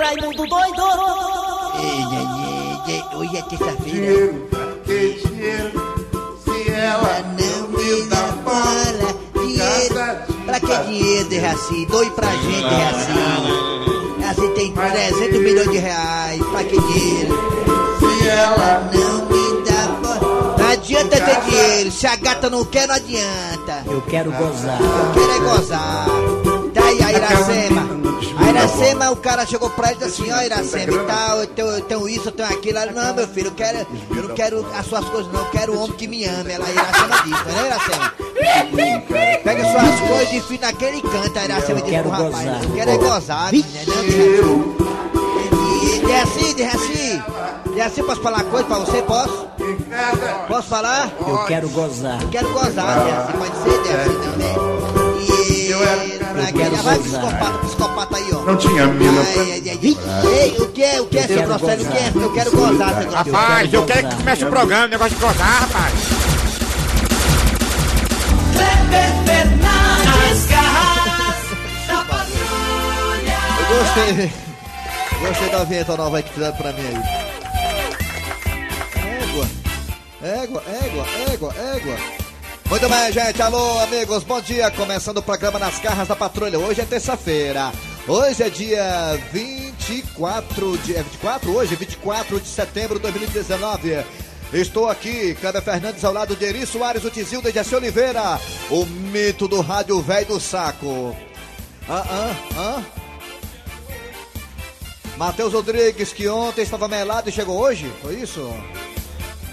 Raimundo doido. Ei, ei, ei, Hoje é terça-feira. Dinheiro, pra que dinheiro? Se ela Não me dá bola. Dinheiro. Pra que dinheiro, Dejaci? Doe pra gente, Dejaci. Assim tem 300 milhões de reais. Pra que dinheiro? Se ela Não me dá bola. Não adianta ter dinheiro. Se a gata não quer, não adianta. Eu quero gozar. Eu quero é gozar. Tá aí a Iracema. A Iracema, o cara chegou pra ele e disse assim, ó Iracema e tal, eu tenho, eu tenho isso, eu tenho aquilo. Ela, não, meu filho, eu quero, eu não quero as suas coisas não, eu quero um homem que me ame. Ela, Iracema disse, né Iracema? Pega suas coisas e fica naquele e canta, a Iracema disse pro rapaz. gozar. Eu quero é gozar, dinheiro, de assim, de assim. De assim, posso falar coisa pra você? Posso? Posso falar? Eu quero gozar. Eu quero gozar, de assim, pode ser, de assim também. E... Eu era- Vai, quero vai, gozar. psicopata, psicopata aí, ó. não tinha mina Ai, pra... ai, ai, Ei, o que é, o que é, seu Grosselio? O que é? Eu quero gozar, seu Grosselio. Rapaz, eu quero que comece o programa, negócio de gozar, rapaz. Eu gostei. Gostei da vinheta nova aí que fizeram pra mim aí. Égua. Égua, égua, égua, égua. Muito bem, gente. Alô, amigos. Bom dia. Começando o programa Nas Carras da Patrulha. Hoje é terça-feira. Hoje é dia 24 de... É 24? Hoje, 24 de setembro de 2019. Estou aqui, Cléber Fernandes, ao lado de Eri Soares, o Tizil de Jaci Oliveira, o mito do rádio velho do saco. Ah, ah, ah. Matheus Rodrigues, que ontem estava melado e chegou hoje, foi isso?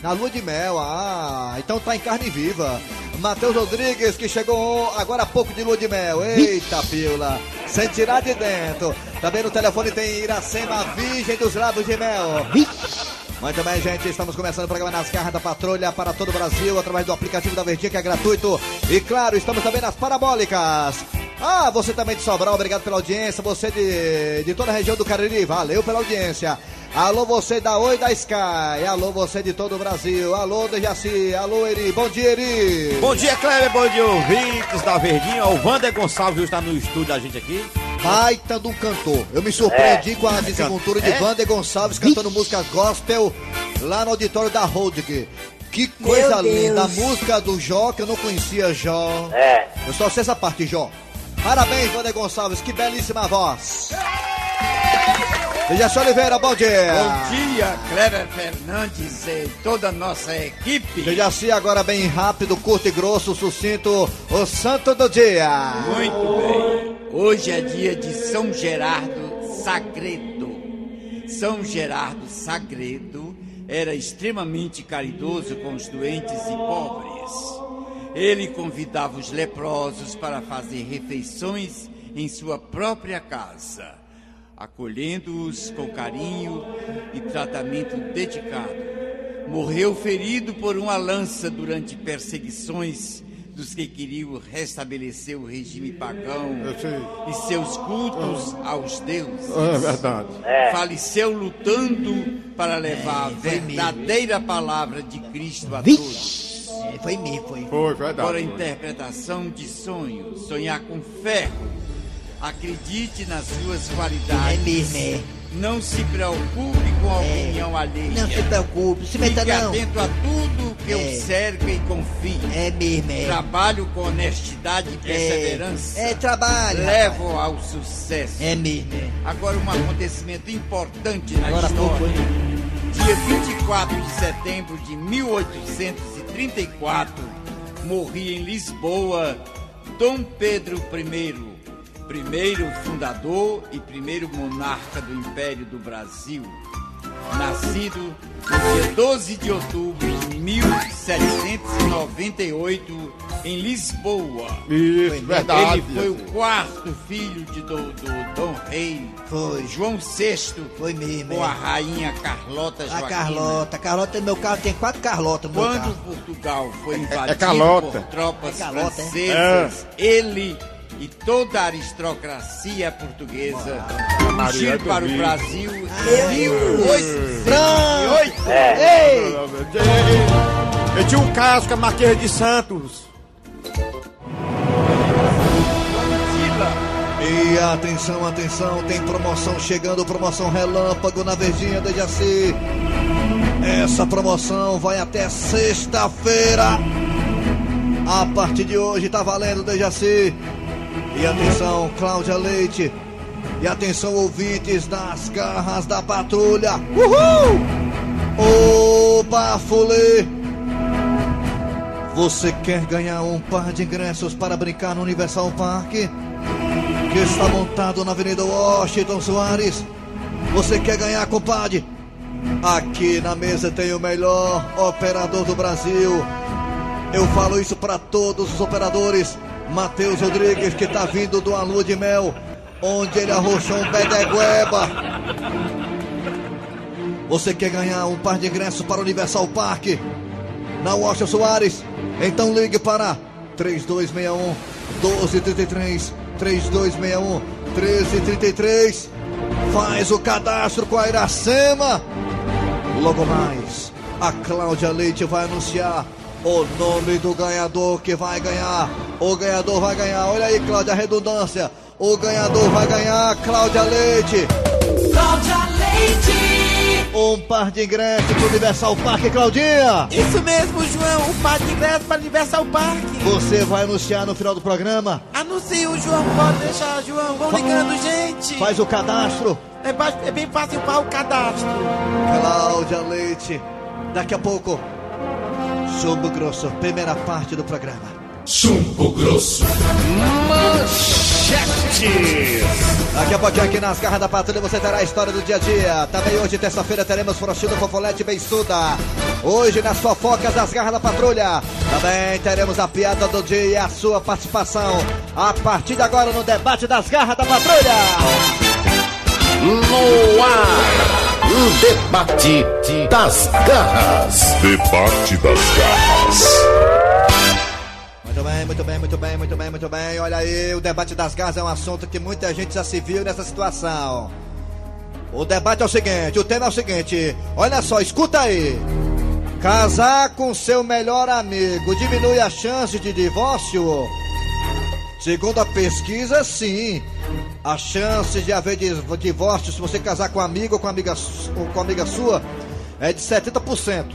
Na lua de mel, ah, então tá em carne viva. Matheus Rodrigues, que chegou agora há pouco de lua de mel. Eita, pila, sem tirar de dentro. Também no telefone tem Iracema, virgem dos lábios de mel. Muito bem, gente, estamos começando o programa Nas Garras da Patrulha para todo o Brasil, através do aplicativo da Verdinha, que é gratuito. E claro, estamos também nas parabólicas. Ah, você também de Sobral, obrigado pela audiência. Você de, de toda a região do Cariri, valeu pela audiência. Alô, você da Oi da Sky. Alô, você de todo o Brasil. Alô, Dejaci. Alô, Eri. Bom dia, Eri. Bom dia, Kleber, bom dia, ouvintes da Verdinha. O Wander Gonçalves está no estúdio da gente aqui. Baita do cantor. Eu me surpreendi com a desenvoltura de É? Wander Gonçalves cantando músicas gospel lá no auditório da Holding. Que coisa linda. A música do Jó, que eu não conhecia Jó. É, Eu só sei essa parte, Jó. Parabéns, Wander Gonçalves. Que belíssima voz. Dejaci Oliveira, bom dia. Bom dia, Cleber Fernandes e toda a nossa equipe. Dejaci agora bem rápido, curto e grosso, sucinto, o santo do dia. Muito bem. Hoje é dia de São Gerardo Sagredo. São Gerardo Sagredo era extremamente caridoso com os doentes e pobres. Ele convidava os leprosos para fazer refeições em sua própria casa, acolhendo-os com carinho e tratamento dedicado. Morreu ferido por uma lança durante perseguições dos que queriam restabelecer o regime pagão e seus cultos aos deuses. É verdade. Faleceu lutando para levar a É, mesmo. verdadeira palavra de Cristo a todos. É, foi mesmo, foi. Foi, Agora a verdade. interpretação de sonho, sonhar com ferro. Acredite nas suas É qualidades. mesmo, é. Não se preocupe com a opinião alheia. Não se preocupe, se meta Fique não. atento a tudo que É. observe e confie. É mesmo, é. Trabalho com honestidade e perseverança É, é trabalho. rapaz. levam ao sucesso. É mesmo, é. Agora um acontecimento importante na Agora pouco, história. Dia 24 de setembro de 1834, morria em Lisboa Dom Pedro I, primeiro fundador e primeiro monarca do Império do Brasil. Nascido no dia 12 de outubro de 1798 em Lisboa. Isso, verdade. Ele foi o quarto filho de do, do Dom Rei Foi. João VI Foi mesmo, com a é. rainha Carlota A Joaquina. Carlota. A Carlota no meu carro tem quatro Carlotas no Quando carro. Portugal foi invadido Carlota. por tropas É Carlota, é? francesas, ele e toda a aristocracia portuguesa Maria fugiram para o. Brasil em 1808. Ei! Eu tinha um caso com a Marquesa de Santos. E atenção, atenção, tem promoção chegando, promoção relâmpago na Verdinha de Jaci. Essa promoção vai até sexta-feira. A partir de hoje tá valendo de Jaci. E atenção, Cláudia Leite. E atenção, ouvintes das garras da patrulha. Uhul! Ô Bafulê! Você quer ganhar um par de ingressos para brincar no Universal Park? Que está montado na Avenida Washington Soares. Você quer ganhar, compadre? Aqui na mesa tem o melhor operador do Brasil. Eu falo isso para todos os operadores. Matheus Rodrigues, que tá vindo do Alua de Mel, onde ele arrochou um bedegueba. Você quer ganhar um par de ingressos para o Universal Park? Na Washington Soares? Então ligue para 3261 1233 3261 1333. Faz o cadastro com a Iracema. Logo mais, a Cláudia Leite vai anunciar o nome do ganhador que vai ganhar. O ganhador vai ganhar. Olha aí, Cláudia, a redundância. O ganhador vai ganhar, Cláudia Leite. Cláudia Leite. Um par de ingressos pro Universal Park, Claudinha. Isso mesmo, João. Um par de ingressos para Universal Park. Você vai anunciar no final do programa. Anuncia o João, pode deixar, João. Vão ligando, gente. Faz o cadastro. É, é bem fácil para o cadastro. Cláudia Leite. Daqui a pouco, Chumbo Grosso, primeira parte do programa. Chumbo Grosso. Daqui a pouquinho aqui nas garras da patrulha você terá a história do dia a dia. Também hoje, terça-feira, teremos Frochino Fofolete Bensuda. Hoje nas fofocas das garras da patrulha. Também teremos a piada do dia e a sua participação. A partir de agora no debate das garras da patrulha. No ar. O debate das garras. Debate das garras. Muito bem, muito bem, muito bem, muito bem, muito bem. Olha aí, o debate das garras é um assunto que muita gente já se viu nessa situação. O debate é o seguinte, o tema é o seguinte, olha só, escuta aí. Casar com seu melhor amigo diminui a chance de divórcio? Segundo a pesquisa, sim. A chance de haver div- divórcio se você casar com um amigo ou com amiga, ou com amiga sua é de 70%.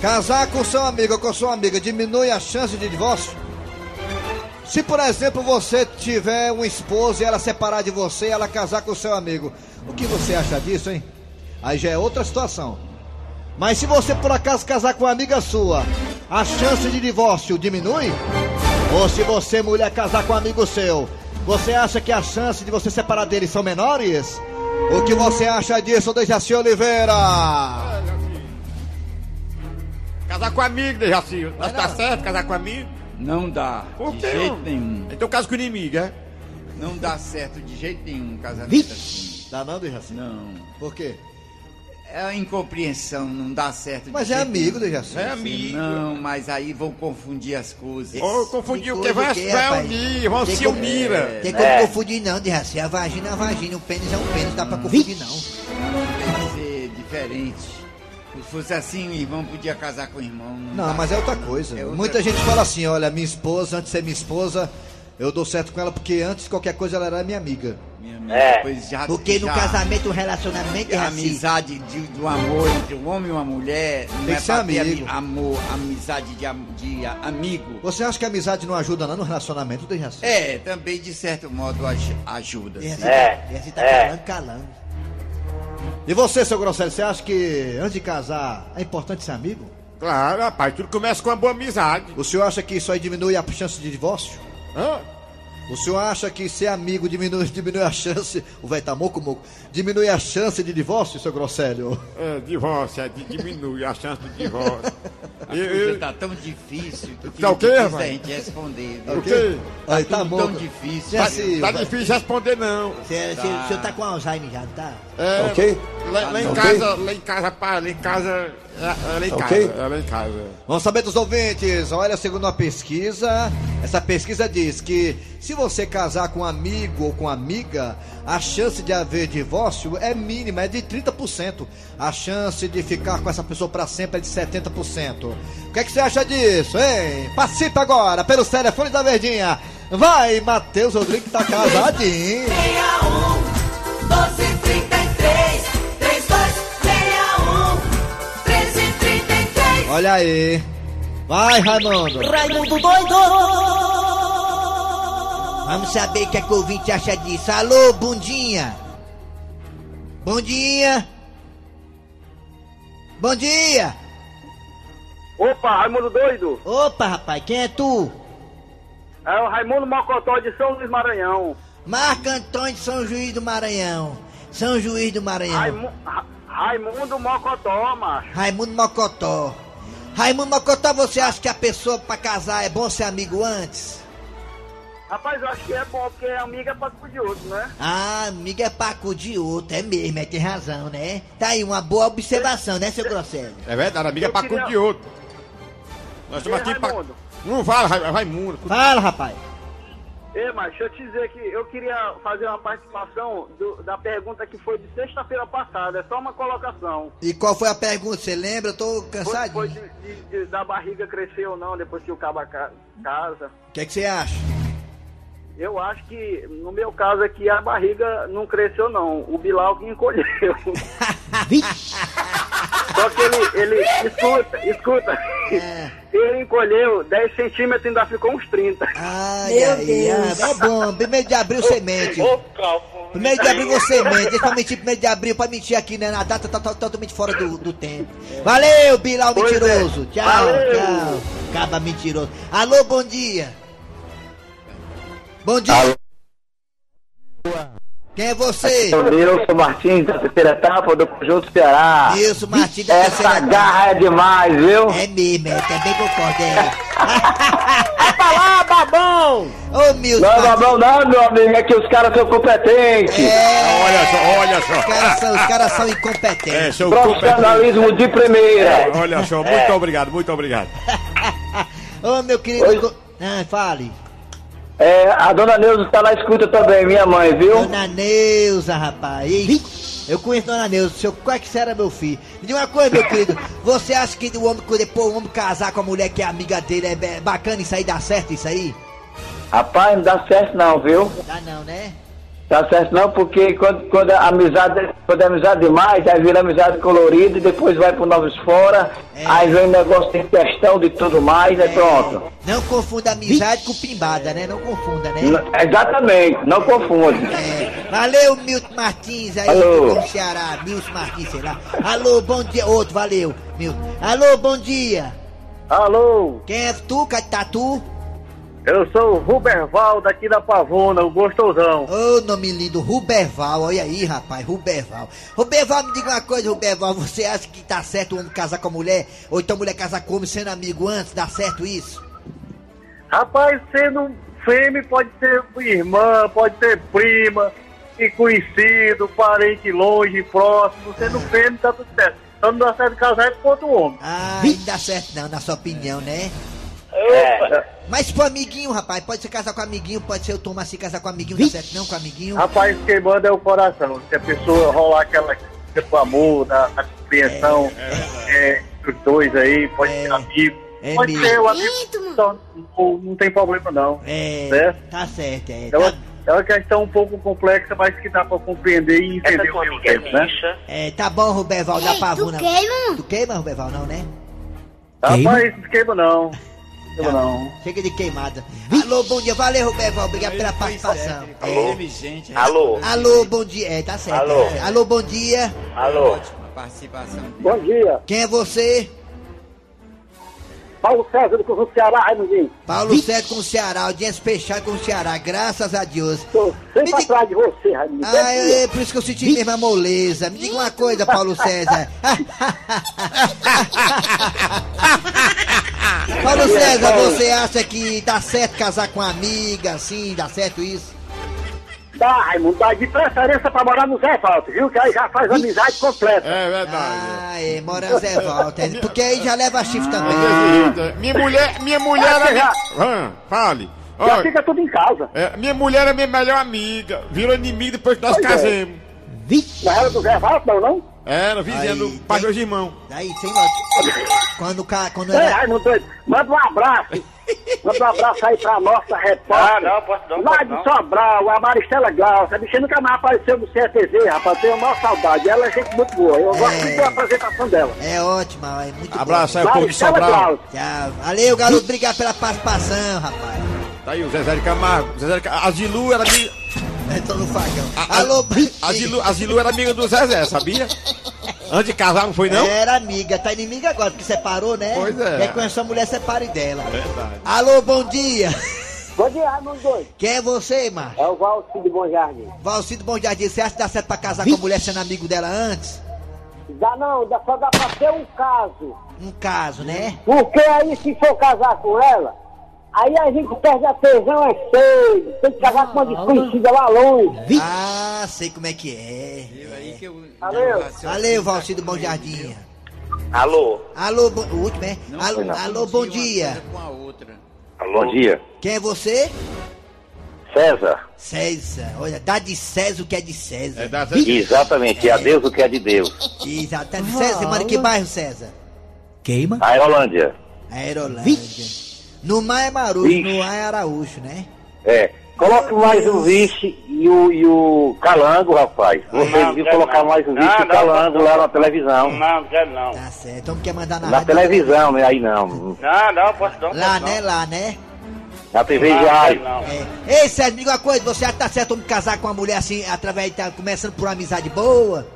Casar com seu amigo ou com sua amiga diminui a chance de divórcio? Se, por exemplo, você tiver uma esposa e ela separar de você e ela casar com seu amigo, o que você acha disso, hein? Aí já é outra situação. Mas se você por acaso casar com uma amiga sua, a chance de divórcio diminui? Ou se você, mulher, casar com um amigo seu, você acha que as chances de você separar deles são menores? O que você acha disso, Dejaci Oliveira? Casar com amigo, Dejaci. Mas tá certo casar com amigo? Não dá, Por de jeito nenhum. Então caso com inimigo, é? Não dá certo de jeito nenhum um casamento assim. Dá não, Dejaci? Não. Por quê? É a incompreensão, não dá certo de Mas é amigo, nenhum. Dejaci. É amigo. Não, mas aí vão confundir as coisas. Ou confundir o Que que? Vai, coisa rapaz? unir, vão Tem se como- unir. Tem como confundir não, de raça. A vagina é a vagina, o pênis é um pênis, dá pra confundir não. Tem que ser diferente. Se fosse assim, o irmão podia casar com o irmão. Não, dá. mas é outra coisa. É outra Muita gente fala assim, olha, minha esposa, antes de ser minha esposa, eu dou certo com ela porque antes de qualquer coisa ela era minha amiga. Minha amiga, depois já, Porque no já- casamento, o relacionamento é A assim. amizade de, do amor entre um homem e uma mulher não Tem é que ser amigo. ami- amor, amizade de, de a- amigo. Você acha que a amizade não ajuda não no relacionamento, Dejaci? É, também de certo modo aj- ajuda. E sim. assim, tá, e assim tá calando, calando. E você, seu Grosselio, você acha que antes de casar é importante ser amigo? Claro, rapaz, tudo começa com uma boa amizade. O senhor acha que isso aí diminui a chance de divórcio? Hã? O senhor acha que ser amigo diminui, diminui a chance. O velho tá moco, moco. Diminui a chance de divórcio, seu Grosselio? É, divórcio, é, de- diminui a chance de divórcio. A Eu- coisa eu- tá tão difícil que Tá o quê, difícil da gente responder. viu? O quê? Aí Tá tá tão difícil. Tá, tá difícil responder, não. Você, você- o senhor tá com Alzheimer já, não tá? É, Ok. Lá, lá em Ok. casa, lá em casa, pá, lá em casa. É, é lá em casa, Ok. é lá em casa. Vamos saber dos ouvintes. Olha, segundo uma pesquisa, essa pesquisa diz que se você casar com um amigo ou com amiga, a chance de haver divórcio é mínima, é de 30%. A chance de ficar com essa pessoa para sempre é de 70%. O que, é que você acha disso, hein? Participa agora pelos telefones da Verdinha. Vai, Matheus Rodrigues tá casadinho. 61 1233 Olha aí. Vai, Raimundo. Raimundo doido! Vamos saber o que, é que o ouvinte acha disso. Alô, bundinha. Bom dia. Bom dia. Opa, Raimundo doido! Opa, rapaz, quem é tu? É o Raimundo Mocotó de São Luís Maranhão. Marco Antônio de São Juiz do Maranhão. São Juiz do Maranhão. Raimu... Ra- Raimundo Mocotó, macho. Raimundo Mocotó. Raimundo Mocotó, você acha que a pessoa pra casar é bom ser amigo antes? Rapaz, eu acho que é bom, porque amiga é pra cu de outro, né? Ah, amigo é paco de outro, é mesmo, é, tem razão, né? Tá aí, uma boa observação, né, seu Grosselho? É verdade, amiga é pra queria- cu de outro. Nós estamos aqui pra. Não fala, Ra- Raimundo. Fala, rapaz. Ei, mas deixa eu te dizer que eu queria fazer uma participação do- da pergunta que foi de sexta-feira passada. É só uma colocação. E qual foi a pergunta, você lembra? Eu tô Foi, cansadinho. foi de, de- de- da barriga crescer ou não depois que o cabo ca- casa. O que é que você acha? Eu acho que, no meu caso aqui, a barriga não cresceu não. O Bilal que encolheu. Só que ele, ele, escuta, escuta. É. Ele encolheu 10 centímetros e ainda ficou uns 30. Ai, ai, ai, é bom, primeiro de abril você mente. Primeiro de abril você mente, deixa pra mentir primeiro de abril, pra mentir aqui, né, na data tá, tá totalmente fora do, do tempo. Valeu, Bilal Pois é. mentiroso, tchau, Valeu. tchau, acaba mentiroso. Alô, bom dia. Bom dia. Quem é você? Eu sou Martins, da terceira etapa do Conjunto Ceará. Isso, Martins da Essa terceira etapa. garra é demais, viu? É mesmo, é, também concordo, é. Pra lá, babão! Ô, Milton Não, Martins. Babão, não, meu amigo, é que os caras são competentes. É, Olha só, olha os só. caras são, os caras são É, incompetentes. seu competente. Profissionalismo de primeira. Olha só, muito obrigado, muito obrigado. Ô, meu querido. Oi. Ah, fale. É, a dona Neuza tá na escuta também, minha mãe, viu? Dona Neuza, rapaz. Ih, Eu conheço Dona Neuza, seu qual é que será meu filho? Me diga uma coisa, meu querido. Você acha que o homem, depois o homem casar com a mulher que é amiga dele é bacana isso aí, dá certo isso aí? Rapaz, não dá certo não, viu? Dá não, né? Dá certo não, porque quando, quando a amizade, quando é amizade demais, aí vira amizade colorida e depois vai pro Novos Fora, É. aí vem negócio de questão de tudo mais, aí pronto. Não confunda amizade com pimbada, né? Não confunda, né? N- Exatamente, não confunde. É. Valeu, Milton Martins aí, Alô. do Ceará. Milton Martins, sei lá. Alô, bom dia. Outro, valeu, Milton. Alô, bom dia. Alô, Quem é tu, Catatu? Eu sou o Ruberval daqui da Pavona, o gostosão. Ô, nome lindo, Ruberval, olha aí, rapaz, Ruberval. Ruberval, me diga uma coisa, Ruberval, você acha que tá certo o homem casar com a mulher? Ou então a mulher casar com o homem sendo amigo antes? Dá certo isso? Rapaz, sendo fêmea pode ser irmã, pode ser prima, e conhecido, parente longe, próximo. Sendo fêmea tá tudo certo. Só não dá certo casar é com outro homem. Ah, não dá certo não, na sua opinião, né? É. Mas pro amiguinho, rapaz, pode ser casar com amiguinho, pode ser o Tom assim casar com amiguinho, dá certo não com amiguinho? Rapaz, quem manda é o coração. Se a pessoa rolar aquela tipo amor, da, da compreensão, é, os dois aí, pode É. ser amigo. É pode mesmo. ser o amigo. Só, não, não tem problema não. É, Certo? tá certo, é. É uma, Tá, é uma questão um pouco complexa, mas que dá pra compreender e entender ao mesmo tempo, né? é, tá bom, Ruberval, da Ei, Pavuna. tu queima? Tu queima, Ruberval, não, né? Rapaz, não queima não. Não. Chega de queimada. Alô, bom dia, valeu, Ruberval, obrigado pela participação. Inteligente. Alô? Alô, bom dia. É, tá certo. Alô? Alô, bom dia. Alô? Ótima participação. Bom dia. Quem é você? Paulo César do Conjunto Ceará, Raimundinho. Paulo Sérgio com o Ceará, audiência fechada com o Ceará, graças a Deus. Tô sempre diga- atrás de você, Raimundo. Ah, é, é por isso que eu senti mesmo a moleza. Me diga uma coisa, Paulo César. Paulo César, você acha que dá certo casar com uma amiga, assim, dá certo isso? Dá, Raimundo, dá de preferência pra morar no Zé Falta, viu? Que aí já faz amizade completa. É verdade. Ah, é, mora Zé Walter, porque aí já leva chifre também. Desse jeito. Minha mulher, minha mulher é minha... Ah, fale. Já Olha, fica tudo em casa. é, minha mulher é minha melhor amiga. Virou inimigo depois que nós Pois é. Casemos. Não era do Zé Falta, não, não? Era, vizinha Aí, do pai tem- dos irmãos. Daí, sem lógica. Quando o cara. Quando Ei, era. Raimundo doido, manda um abraço. Manda um abraço aí pra nossa repórter. Ah, não, posso não, Lá posso de não. Sobral, a Maristela Glaucia. A bichinha nunca mais apareceu no CTZ, rapaz. Tenho maior saudade. Ela é gente muito boa. Eu gosto É. muito da apresentação dela. É ótima, é muito Abraço aí, o povo de Sobral. Glaucia. Tchau. Valeu, garoto. Obrigado pela participação, rapaz. Tá aí o Zezé de Camargo. Zezé de Camargo. A Zilu era amiga. Eu tô no fagão. A, Alô, a, a, Zilu, a Zilu era amiga do Zezé, sabia? Antes de casar, não foi não? Era amiga, tá inimiga agora, porque separou, né? Pois é. Quer conhecer a mulher, separe dela. Verdade. Alô, bom dia. Bom dia, Raimundo doido. Quem é você, macho? É o Valci de Bom Jardim. Valcido Bom Jardim, você acha que dá certo pra casar com a mulher sendo amigo dela antes? Dá não, dá, só dá pra ter um caso. Um caso, né? Porque aí, se for casar com ela, aí a gente perde a tesão, é cedo. Tem que casar com uma desconhecida lá longe. Ah, sei como é que é. Aí que eu- Valeu. Valeu, Valcido Bom Jardim. Alô? Alô, bo... o último, é? não Alô, alô, bom dia. coisa com a outra. Bom dia. Quem é você? César. César. Olha, dá de César o que é de César. É da. Exatamente, a Deus o que é de Deus. Exato. Tá de César, você mora em que bairro, César? Queima? Aerolândia. Aerolândia. No mar é Marujo, Vixe. no ar é Araújo, né? É. Coloque mais o vice e o, e o calango, rapaz. Você Não, devia quero colocar não. mais o vice Não, e o calango não, lá não. na televisão. Não, não quero não. Tá certo. Então quer mandar na, Na rádio? televisão, né? Aí não. Não, não, posso não. Lá, posso né? não. Lá, né? Na TV Não, Diário. não. É. Ei, César, me diga uma coisa. Você acha que tá certo homem casar com uma mulher assim, através de... Tá começando por uma amizade boa?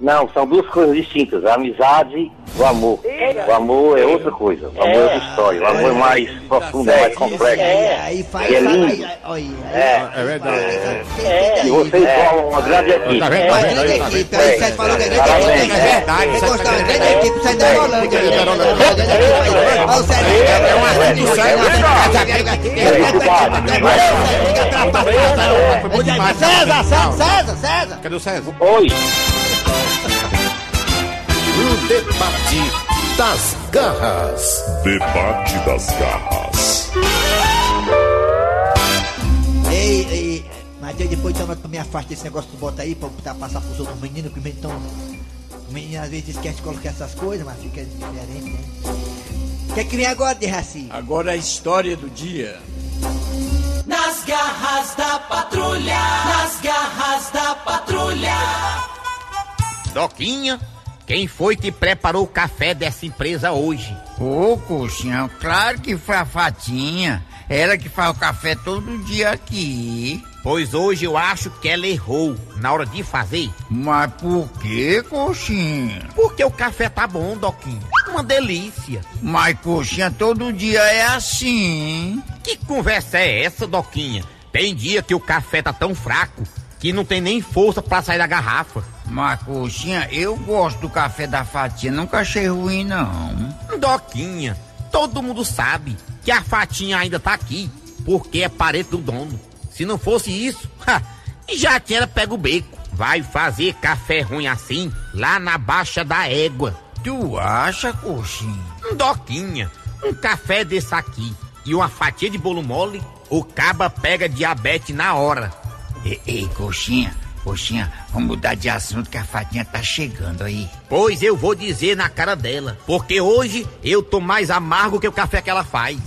Não, são duas coisas distintas. A amizade e o amor. O amor é outra coisa. O amor é outra história. O amor é mais profundo, é mais complexo. Aí, aí faz... E é lindo. aí, aí, aí, É. É verdade. É. E vocês formam uma grande equipe. Tá? É uma Tá grande? Tá equipe, vendo? aí você falou que é grande equipe. É verdade, Você é gostou, verdade. grande equipe, sai da Rolândia. Olha o Sérgio. É um. Foi bom demais. César, César, César, César. Cadê o César? Oi. O debate das garras. Debate das garras. Ei, ei, Matheus, depois então tu me afasta desse negócio que tu bota aí pra botar, passar pros outros meninos, que o menino tão. O menino às vezes esquece de colocar essas coisas, mas fica diferente, né? O que é que vem agora de Raci? Agora a história do dia. Nas garras da patrulha. Nas garras da patrulha. Doquinha, quem foi que preparou o café dessa empresa hoje? Ô, coxinha, claro que foi a Fatinha. Ela que faz o café todo dia aqui. Pois hoje eu acho que ela errou na hora de fazer. Mas por que, coxinha? Porque o café tá bom, Doquinha. Uma delícia. Mas, coxinha, todo dia é assim. Que conversa é essa, Doquinha? Tem dia que o café tá tão fraco que não tem nem força pra sair da garrafa. Mas, coxinha, eu gosto do café da Fatinha. Nunca achei ruim, não. Doquinha, todo mundo sabe que a Fatinha ainda tá aqui porque é parente do dono. Se não fosse isso, ha, já tinha pego o beco. Vai fazer café ruim assim lá na Baixa da Égua. Tu acha, coxinha? Doquinha, um café desse aqui e uma fatia de bolo mole, o caba pega diabetes na hora. Ei, ei, coxinha, coxinha, vamos mudar de assunto que a Fatinha tá chegando aí. Pois eu vou dizer na cara dela, porque hoje eu tô mais amargo que o café que ela faz.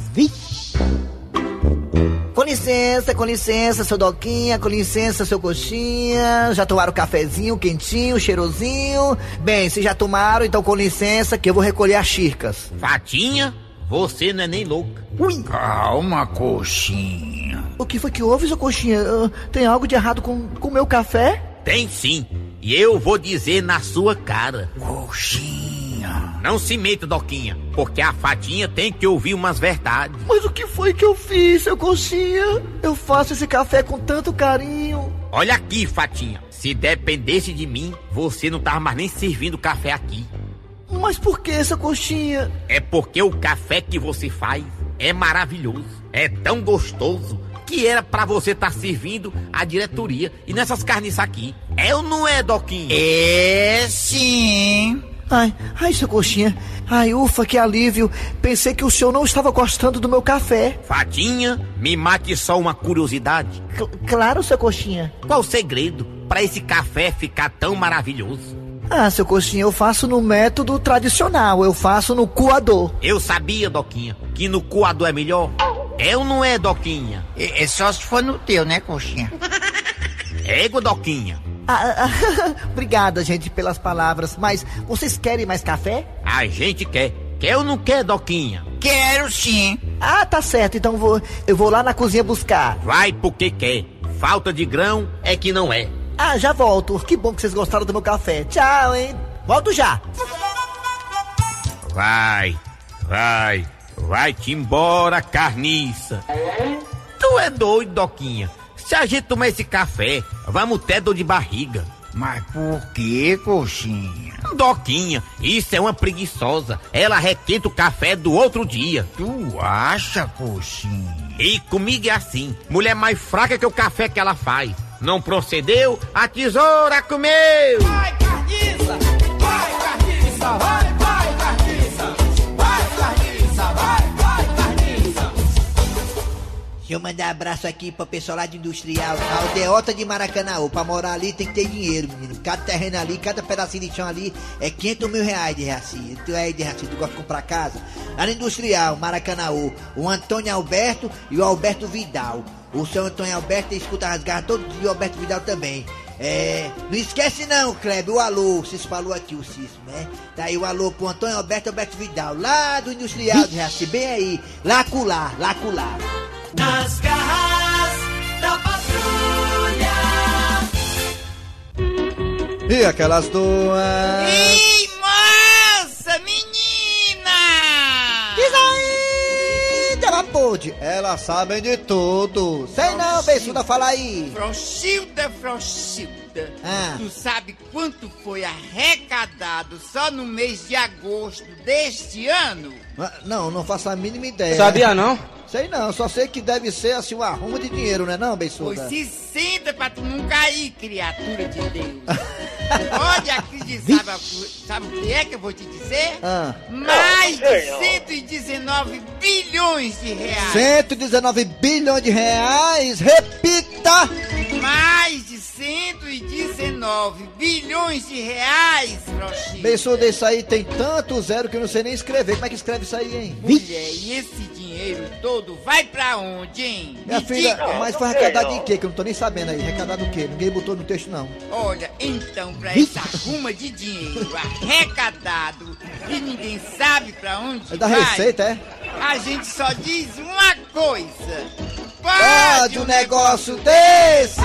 Com licença, com licença, seu Doquinha, com licença, seu Coxinha. Já tomaram o cafezinho quentinho, cheirosinho? Bem, se já tomaram, então com licença que eu vou recolher as xircas. Fatinha, você não é nem louca. Ui! Calma, coxinha. O que foi que houve, seu Coxinha? Ah, Tem algo de errado com o meu café? Tem sim, e eu vou dizer na sua cara. Coxinha. Não se meta, Doquinha, porque a Fatinha tem que ouvir umas verdades. Mas o que foi que eu fiz, seu Coxinha? Eu faço esse café com tanto carinho. Olha aqui, Fatinha, se dependesse de mim, você não tava mais nem servindo café aqui. Mas por que, seu Coxinha? É porque o café que você faz é maravilhoso, é tão gostoso que era pra você estar servindo a diretoria e nessas carnes aqui. É ou não é, Doquinha? É sim. Ai, ai, seu Coxinha. Ai, ufa, que alívio. Pensei que o senhor não estava gostando do meu café. Fatinha, me mate só uma curiosidade. Cl- claro, seu Coxinha. Qual o segredo pra esse café ficar tão maravilhoso? Ah, seu coxinha, eu faço no método tradicional, eu faço no coador. Eu sabia, Doquinha, que no coador é melhor. É ou não é, Doquinha? É, é só se for no teu, né, coxinha? Égua, Doquinha. Ah, ah, obrigada, gente, pelas palavras, mas vocês querem mais café? A gente quer. Quer ou não quer, Doquinha? Quero sim. Ah, tá certo, então vou, eu vou lá na cozinha buscar. Vai porque quer. Falta de grão é que não é. Ah, já volto. Que bom que vocês gostaram do meu café. Tchau, hein? Volto já. Vai, vai, vai-te embora, carniça. Tu é doido, Doquinha. Se a gente tomar esse café, vamos ter dor de barriga. Mas por que, coxinha? Doquinha, isso é uma preguiçosa. Ela requenta o café do outro dia. Tu acha, coxinha? E comigo é assim. Mulher mais fraca que o café que ela faz. Não procedeu, a tesoura comeu. Vai, carniça! Vai, carniça! Vai, vai, carniça! Vai, carniça! Vai, vai, carniça! Deixa eu mandar abraço aqui pro pessoal lá de Industrial, a aldeota de Maracanã. Pra morar ali tem que ter dinheiro, menino. Cada terreno ali, cada pedacinho de chão ali é 500 mil reais de Raci. Tu é de Raci, tu gosta de comprar casa? Lá no Industrial, Maracanã, o Antônio Alberto e o Alberto Vidal. O seu Antônio Alberto escuta as garras todo dia, o Alberto Vidal também. É, não esquece não, Kleber, o alô, vocês falou aqui o Cício, né? Tá aí o alô pro Antônio Alberto Alberto Vidal, lá do Industrial de Raci, bem aí, lá cular, lá cular. Nas garras da patrulha. E aquelas duas. Ei, pôde. Elas sabem de tudo. Sei não, Beiçuda, fala aí. Frouxilda, Frouxilda. Ah. Tu sabe quanto foi arrecadado só no mês de agosto deste ano? Ah, Não, não faço a mínima ideia. Sabia não? Sei não, só sei que deve ser assim um arrumo de dinheiro, né não, Foi Beiçuda? 60 pra tu não cair, criatura de Deus. Pode acreditar, sabe, sabe o que é que eu vou te dizer? Ah. Mais de 119 bilhões de reais. 119 bilhões de reais, repita! Mais de 119 bilhões de reais, Frouxinho. Beiçuda, isso aí tem tanto zero que eu não sei nem escrever. Como é que escreve isso aí, hein? Mulher, e esse dinheiro todo vai pra onde, hein? Minha Me filha, diga. mas foi arrecadado em quê? Que eu não tô nem sabendo aí. Arrecadado o quê? Ninguém botou no texto, não. Olha, então, pra essa ruma de dinheiro arrecadado e ninguém sabe pra onde É da vai, receita, é? a gente só diz uma coisa. Pode um negócio desse!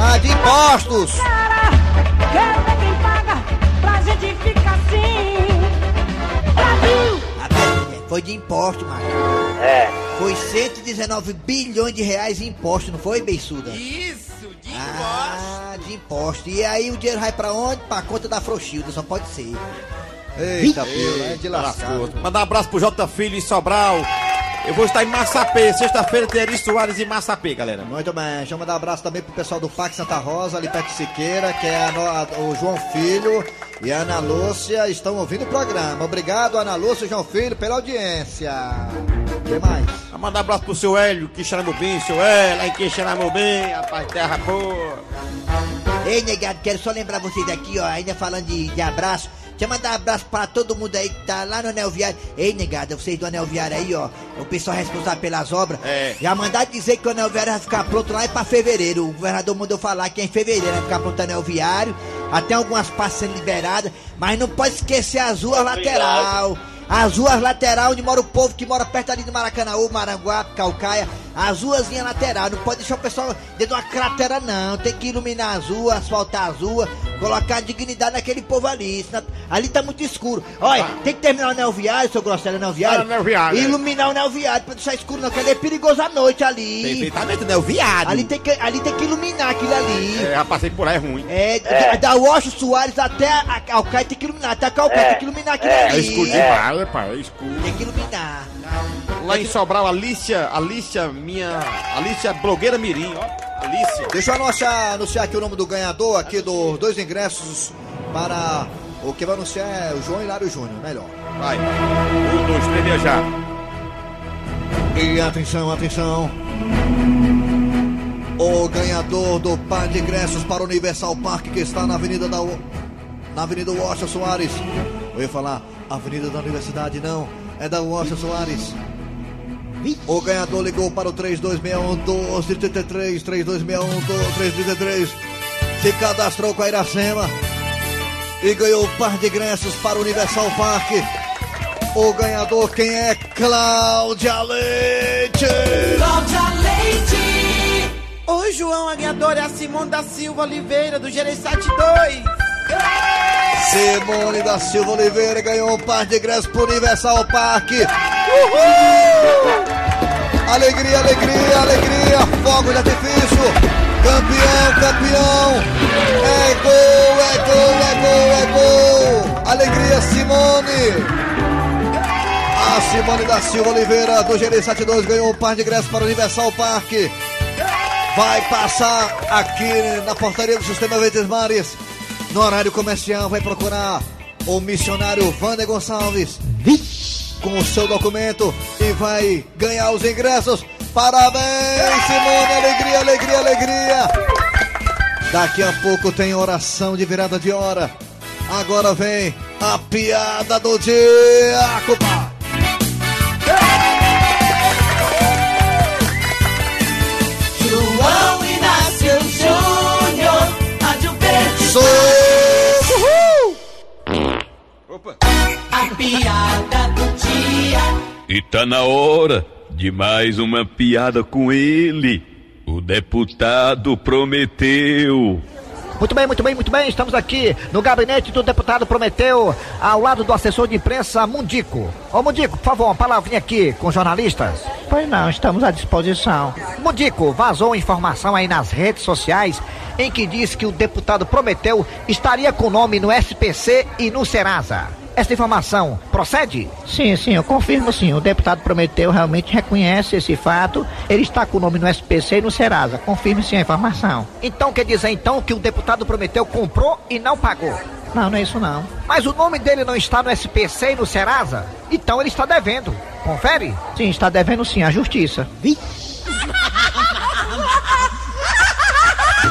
Ah, de impostos! Quero ver quem paga pra gente ficar assim. Foi de imposto, Marcos. É. Foi 119 bilhões de reais em imposto, não foi, Beiçuda? Isso, de Ah, de imposto. E aí o dinheiro vai pra onde? Pra conta da Frouxilda, só pode ser. Eita, pila, é de lascar. Lascou. Mandar um abraço pro J Filho em Sobral. Eu vou estar em Massapê. Sexta-feira tem Eri Soares em Massapê, galera. Muito bem, deixa eu mandar um abraço também pro pessoal do Parque Santa Rosa, ali perto de Siqueira, que é a o João Filho e a Ana Lúcia estão ouvindo o programa. Obrigado, Ana Lúcia e João Filho, pela audiência. O que mais? Vou mandar um abraço pro seu Hélio, que bem, seu Hélio, aí que bem, rapaz, terra boa. Ei, negado, quero só lembrar vocês aqui, ó, ainda falando de, de abraço. Deixa eu mandar um abraço pra todo mundo aí que tá lá no Anel Viário. Ei, negada, vocês do Anel Viário aí, ó, o pessoal responsável pelas obras. É. Já mandar dizer que o Anel Viário vai ficar pronto lá é pra fevereiro. O governador mandou falar que é em fevereiro vai ficar pronto o Anel Viário. Até algumas partes sendo liberadas. Mas não pode esquecer as ruas lateral. As ruas lateral onde mora o povo que mora perto ali do Maracanãú, Maranguape, Calcaia. As ruazinhas lateral. Não pode deixar o pessoal dentro de uma cratera, não. Tem que iluminar as ruas, asfaltar as ruas, colocar dignidade naquele povo ali. senão- ali tá muito escuro. Olha, tem que terminar o anel viário, seu Grosselho, anel viário. Ah, anel viário, é. iluminar o anel viário pra deixar escuro, não, porque ali é perigoso à noite ali. Perfeitamente, né? O viado. Ali tem que, ali tem que iluminar aquilo ali. É, já passei por aí, é ruim. É, da- da Washington Soares até a Calcaia tem que iluminar, até a Calcaia É, tem que iluminar aquilo É ali. escuro demais, é, pai, é escuro. Tem que iluminar. Lá em Sobral, Alicia, Alicia, minha. Alicia blogueira Mirim, ó. Alicia. Deixa eu anunciar, anunciar aqui o nome do ganhador aqui dos dois ingressos para o que vai anunciar é o João Hilário Júnior, melhor. Vai. Um, dois, três, viajar. E atenção, atenção. O ganhador do par de ingressos para o Universal Park que está na Avenida da U... na Avenida Washington Soares. Eu ia falar Avenida da Universidade, não. É da Washington Soares. O ganhador ligou para o 3261-1233, 3261-1233. Se cadastrou com a Iracema e ganhou um par de ingressos para o Universal Park. O ganhador, quem é? Cláudia Leite! Cláudia Leite! Oi, João, a ganhadora é a Simone da Silva Oliveira, do Gereissati 2. Simone da Silva Oliveira ganhou um par de ingressos para o Universal Park. Alegria, alegria, alegria, fogo de artifício. Campeão, campeão. É gol, é gol, é gol, é gol. Alegria, Simone. A Simone da Silva Oliveira, do Gereissati 2, ganhou um par de ingressos para o Universal Park. Vai passar aqui na portaria do Sistema Verdes Mares. No horário comercial, vai procurar o missionário Wander Gonçalves com o seu documento e vai ganhar os ingressos. Parabéns, Simone! Alegria, alegria, alegria! Daqui a pouco tem oração de virada de hora. Agora vem a piada do dia, compadre! João Inácio Júnior, Rádio Verde. Sou! A piada do. E tá na hora de mais uma piada com ele. O deputado prometeu. Muito bem, muito bem, muito bem. Estamos aqui no gabinete do deputado Prometeu, ao lado do assessor de imprensa Mundico. Ô Mundico, por favor, uma palavrinha aqui com os jornalistas. Pois não, estamos à disposição. Mundico, vazou informação aí nas redes sociais em que diz que o deputado Prometeu estaria com o nome no SPC e no Serasa. Essa informação procede? Sim, sim, eu confirmo sim. O deputado Prometeu realmente reconhece esse fato. Ele está com o nome no SPC e no Serasa. Confirme sim a informação. Então quer dizer então que o deputado Prometeu comprou e não pagou? Não, não é isso não. Mas o nome dele não está no SPC e no Serasa? Então ele está devendo. Confere? Sim, está devendo sim, à justiça.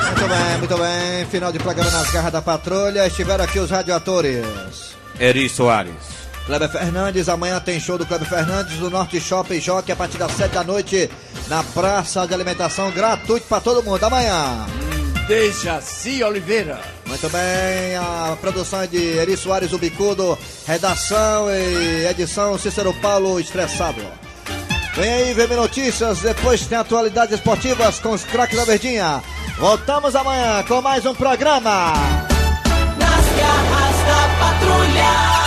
Muito bem, muito bem. Final de programa nas garras da patrulha. Estiveram aqui os radioatores. Eri Soares. Kleber Fernandes, amanhã tem show do Kleber Fernandes no Norte Shopping Jockey a partir das 7 da noite na praça de alimentação gratuito para todo mundo. Amanhã. Dejaci Oliveira. Muito bem, a produção é de Eri Soares, o Bicudo, redação e edição Cícero Paulo Estressado. Vem aí, VM Notícias, depois tem atualidades esportivas com os craques da Verdinha. Voltamos amanhã com mais um programa. Julia.